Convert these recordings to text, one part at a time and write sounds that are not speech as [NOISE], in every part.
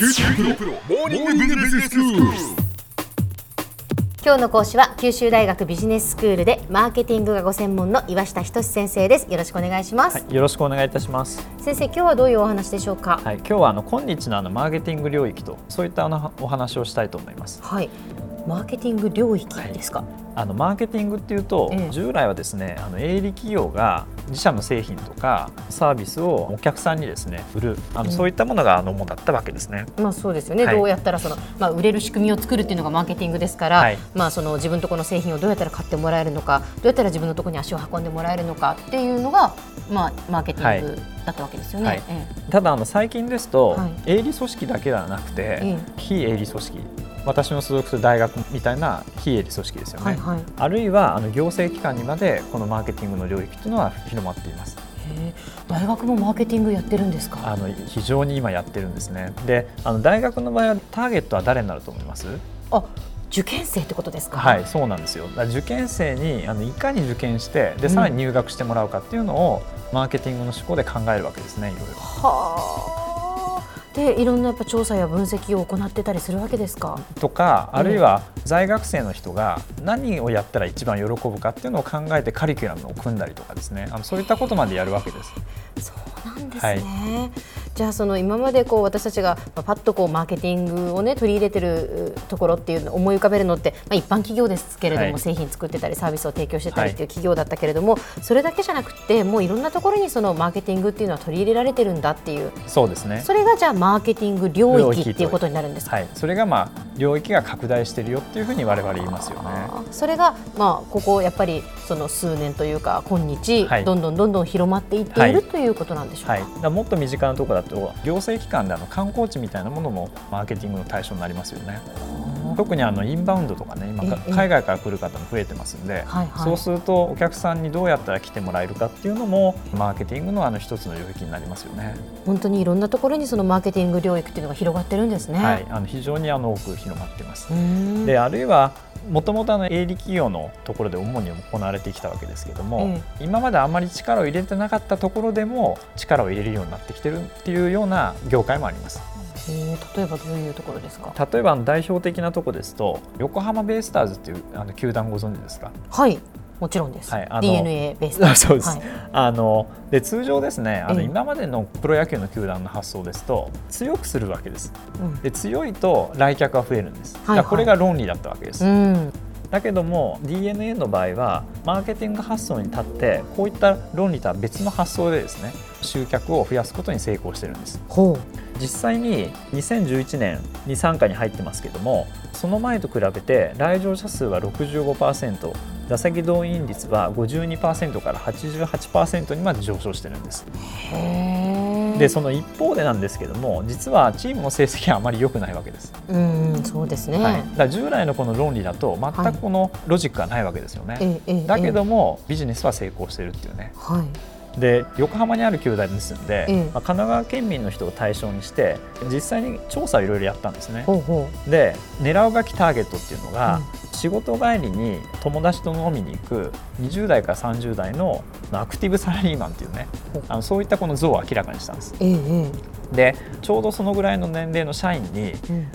九州大学モーニングビジネススクール。今日の講師は九州大学ビジネススクールでマーケティングがご専門の岩下仁先生ですよろしくお願いします、はい、よろしくお願いいたします。先生今日はどういうお話でしょうか？はい、今日はあの今日のあのマーケティング領域とそういったあのお話をしたいと思います。はい、マーケティング領域ですか、あのマーケティングっていうと、ええ。従来はですね、あの営利企業が自社の製品とかサービスをお客さんにですね売る、あのそういったものがあの主だったわけですね。まあそうですよね、はい。どうやったらその、まあ、売れる仕組みを作るっていうのがマーケティングですから、はい。まあ、その自分のところの製品をどうやったら買ってもらえるのかどうやったら自分のところに足を運んでもらえるのかっていうのが、まあ、マーケティングだったわけですよね。はい。え。ただあの最近ですと、はい。営利組織だけではなくて、ええ。非営利組織私の所属する大学みたいな非営利組織ですよね、はいはい。あるいはあの行政機関にまでこのマーケティングの領域というのは広まっています。大学もマーケティングやってるんですか？あの非常に今やってるんですね。であの大学の場合はターゲットは誰になると思います？あ受験生ってことですか？はいそうなんですよ。受験生にあのいかに受験してでさらに入学してもらうかっていうのを、マーケティングの思考で考えるわけですねいろいろ。はあでいろんなやっぱ調査や分析を行ってたりするわけですか？とかあるいは在学生の人が何をやったら一番喜ぶかっていうのを考えてカリキュラムを組んだりとかですね。あのそういったことまでやるわけです。そうなんですね、じゃあその今までこう私たちがまあパッとこうマーケティングをね取り入れてるところっていうのを思い浮かべるのって、まあ、一般企業ですけれども、はい。製品作ってたりサービスを提供してたりっていう企業だったけれども、それだけじゃなくてもういろんなところにそのマーケティングっていうのは取り入れられてるんだっていう。そうですね。それがじゃあマーケティング領域っていうことになるんですか？はい、それがまあ領域が拡大しているよっていうふうに我々言いますよね。あそれが、まあ、ここやっぱりその数年というか今日、はいどんどんどんどん広まっていっている、はいということなんでしょうか？はい、だもっと身近なところだと行政機関であの観光地みたいなものもマーケティングの対象になりますよね。特にあのインバウンドとかね今ええ。海外から来る方も増えてますんで、はいはい。そうするとお客さんにどうやったら来てもらえるかっていうのもマーケティングのあの一つの領域になりますよね。本当にいろんなところにそのマーケティング領域っていうのが広がってるんですね。はい、あの非常にあの多く広まっています。であるいはもともと営利企業のところで主に行われてきたわけですけども、え。今まであまり力を入れてなかったところでも力を入れるようになってきてるっていうような業界もありますえー例えばどういうところですか？例えば代表的なところですと横浜ベイスターズっていうあの球団ご存知ですか？はい、もちろんです。はいあの DNA ベース。そうです、はい。あので通常ですねあのええ。今までのプロ野球の球団の発想ですと強くするわけです。うん。で強いと来客が増えるんです、はいだからこれが論理だったわけです、うん、だけども DNA の場合はマーケティング発想に立ってこういった論理とは別の発想でですね集客を増やすことに成功してるんです。ほ実際に2011年に傘下に入ってますけどもその前と比べて来場者数は65%座席動員率は52%から88%にまで上昇してるんです。でその一方でなんですけども実はチームの成績はあまり良くないわけです、うん、そうですね。はい、だ従来のこの論理だと全くこのロジックがないわけですよね、ええええだけどもビジネスは成功してるっていうね。はい。で横浜にある球団ですんで、ええ。まあ、神奈川県民の人を対象にして実際に調査をいろいろやったんですね。ほうほで狙うべきターゲットっていうのが、うん。仕事帰りに友達と飲みに行く20代から30代のアクティブサラリーマンっていうねあのそういったこの像を明らかにしたんです。う。えええ。でちょうどそのぐらいの年齢の社員に。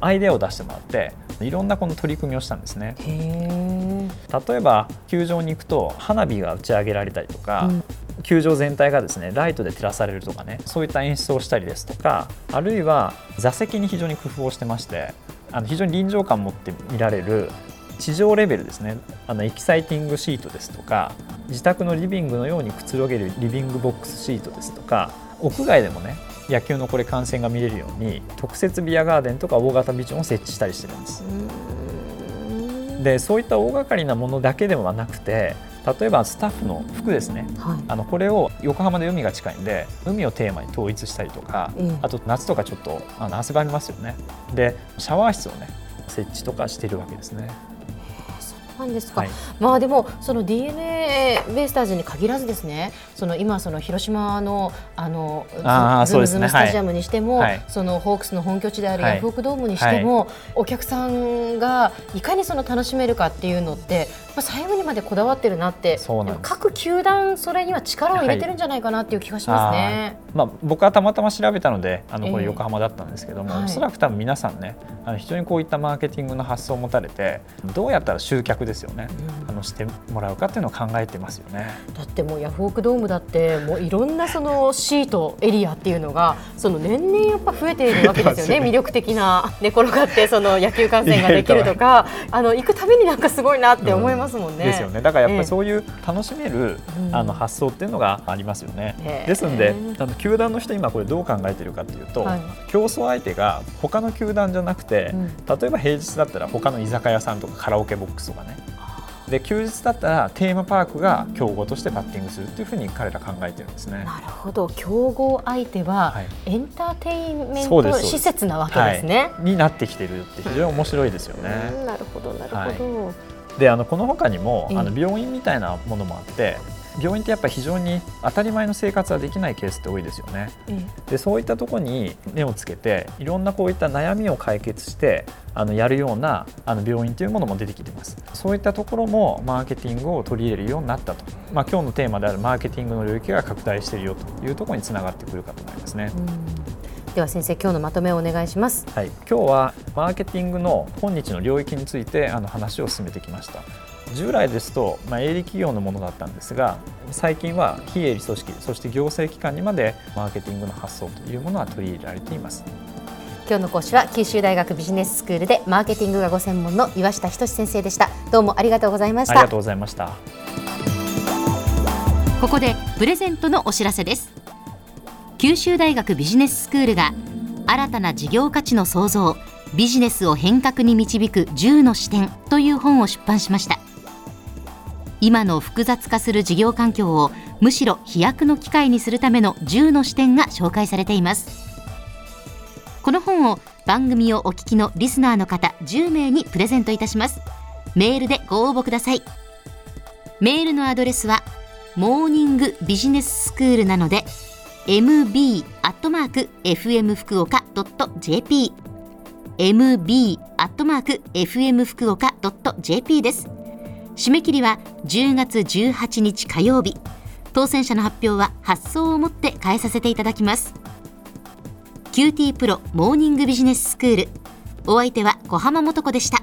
アイデアを出してもらっていろんなこの取り組みをしたんですね。例えば球場に行くと花火が打ち上げられたりとか、うん球場全体がですねライトで照らされるとかねそういった演出をしたりですとかあるいは座席に非常に工夫をしてましてあの非常に臨場感を持って見られる地上レベルですねあのエキサイティングシートですとか自宅のリビングのようにくつろげるリビングボックスシートですとか屋外でもね野球のこれ観戦が見れるように特設ビアガーデンとか大型ビジョンを設置したりしてるんです。うんでそういった大掛かりなものだけではなくて例えばスタッフの服ですね。はい。あのこれを横浜で海が近いんで海をテーマに統一したりとか、ええ。あと夏とかちょっとあの汗ばみますよね。でシャワー室をね設置とかしてるわけですね。なんですか、はい。まあでもその DNA ベイスターズに限らずですね。その今その広島のあのズズムズムスタジアムにしても、はい。そのホークスの本拠地であるはい。ヤフオクドームにしても、お客さんがいかにその楽しめるかっていうのってぱ細部にまでこだわってるなってそうなん各球団それには力を入れてるんじゃないかなっていう気がしますね。あーまあ、僕はたまたま調べたのであのこええれ横浜だったんですけども、はい。おそらく多分皆さんねあの非常にこういったマーケティングの発想を持たれてどうやったら集客ですよね、うん。あのしてもらうかっていうのを考えてますよね。だってもうヤフオクドームだってもういろんなそのシートエリアっていうのがその年々やっぱ増えているわけですよねね。魅力的な寝転がってその野球観戦ができるとか [LAUGHS] あの行くたびになんかすごいなって思いますもんね。ですよねだからやっぱええりそういう楽しめる、うんあの発想っていうのがありますよね。へえですのであの球団の人今これどう考えてるかというと、はい競争相手が他の球団じゃなくて、うん例えば平日だったら他の居酒屋さんとかカラオケボックスとかねで休日だったらテーマパークが競合としてバッティングするっていうふうに彼ら考えてるんですね。なるほど競合相手ははいエンターテインメント施設なわけですね。はい、になってきてるって非常に面白いですよね。うんなるほどなるほど。であのこの他にもええ。あの病院みたいなものもあって病院ってやっぱり非常に当たり前の生活はできないケースって多いですよね。えでそういったところに目をつけていろんなこういった悩みを解決してあのやるようなあの病院というものも出てきてます。そういったところもマーケティングを取り入れるようになったと、まあ、今日のテーマであるマーケティングの領域が拡大しているよというところにつながってくるかと思いますね。うんでは先生今日のまとめをお願いします。はい、今日はマーケティングの今日の領域についてあの話を進めてきました。従来ですと、まあ、営利企業のものだったんですが最近は非営利組織そして行政機関にまでマーケティングの発想というものは取り入れられています。今日の講師は九州大学ビジネススクールでマーケティングがご専門の岩下仁先生でした。どうもありがとうございました。ありがとうございました。ここでプレゼントのお知らせです九州大学ビジネススクールが新たな事業価値の創造ビジネスを変革に導く10の視点という本を出版しました。今の複雑化する事業環境をむしろ飛躍の機会にするための10の視点が紹介されています。この本を番組をお聞きのリスナーの方10名にプレゼントいたします。メールでご応募ください。メールのアドレスはモーニングビジネススクールなので mb アットマーク fm 福岡 .jp mb アットマーク fm 福岡 .jp です。締め切りは10月18日火曜日。当選者の発表は発送をもって返させていただきます。QT プロモーニングビジネススクール。お相手は小浜もとこでした。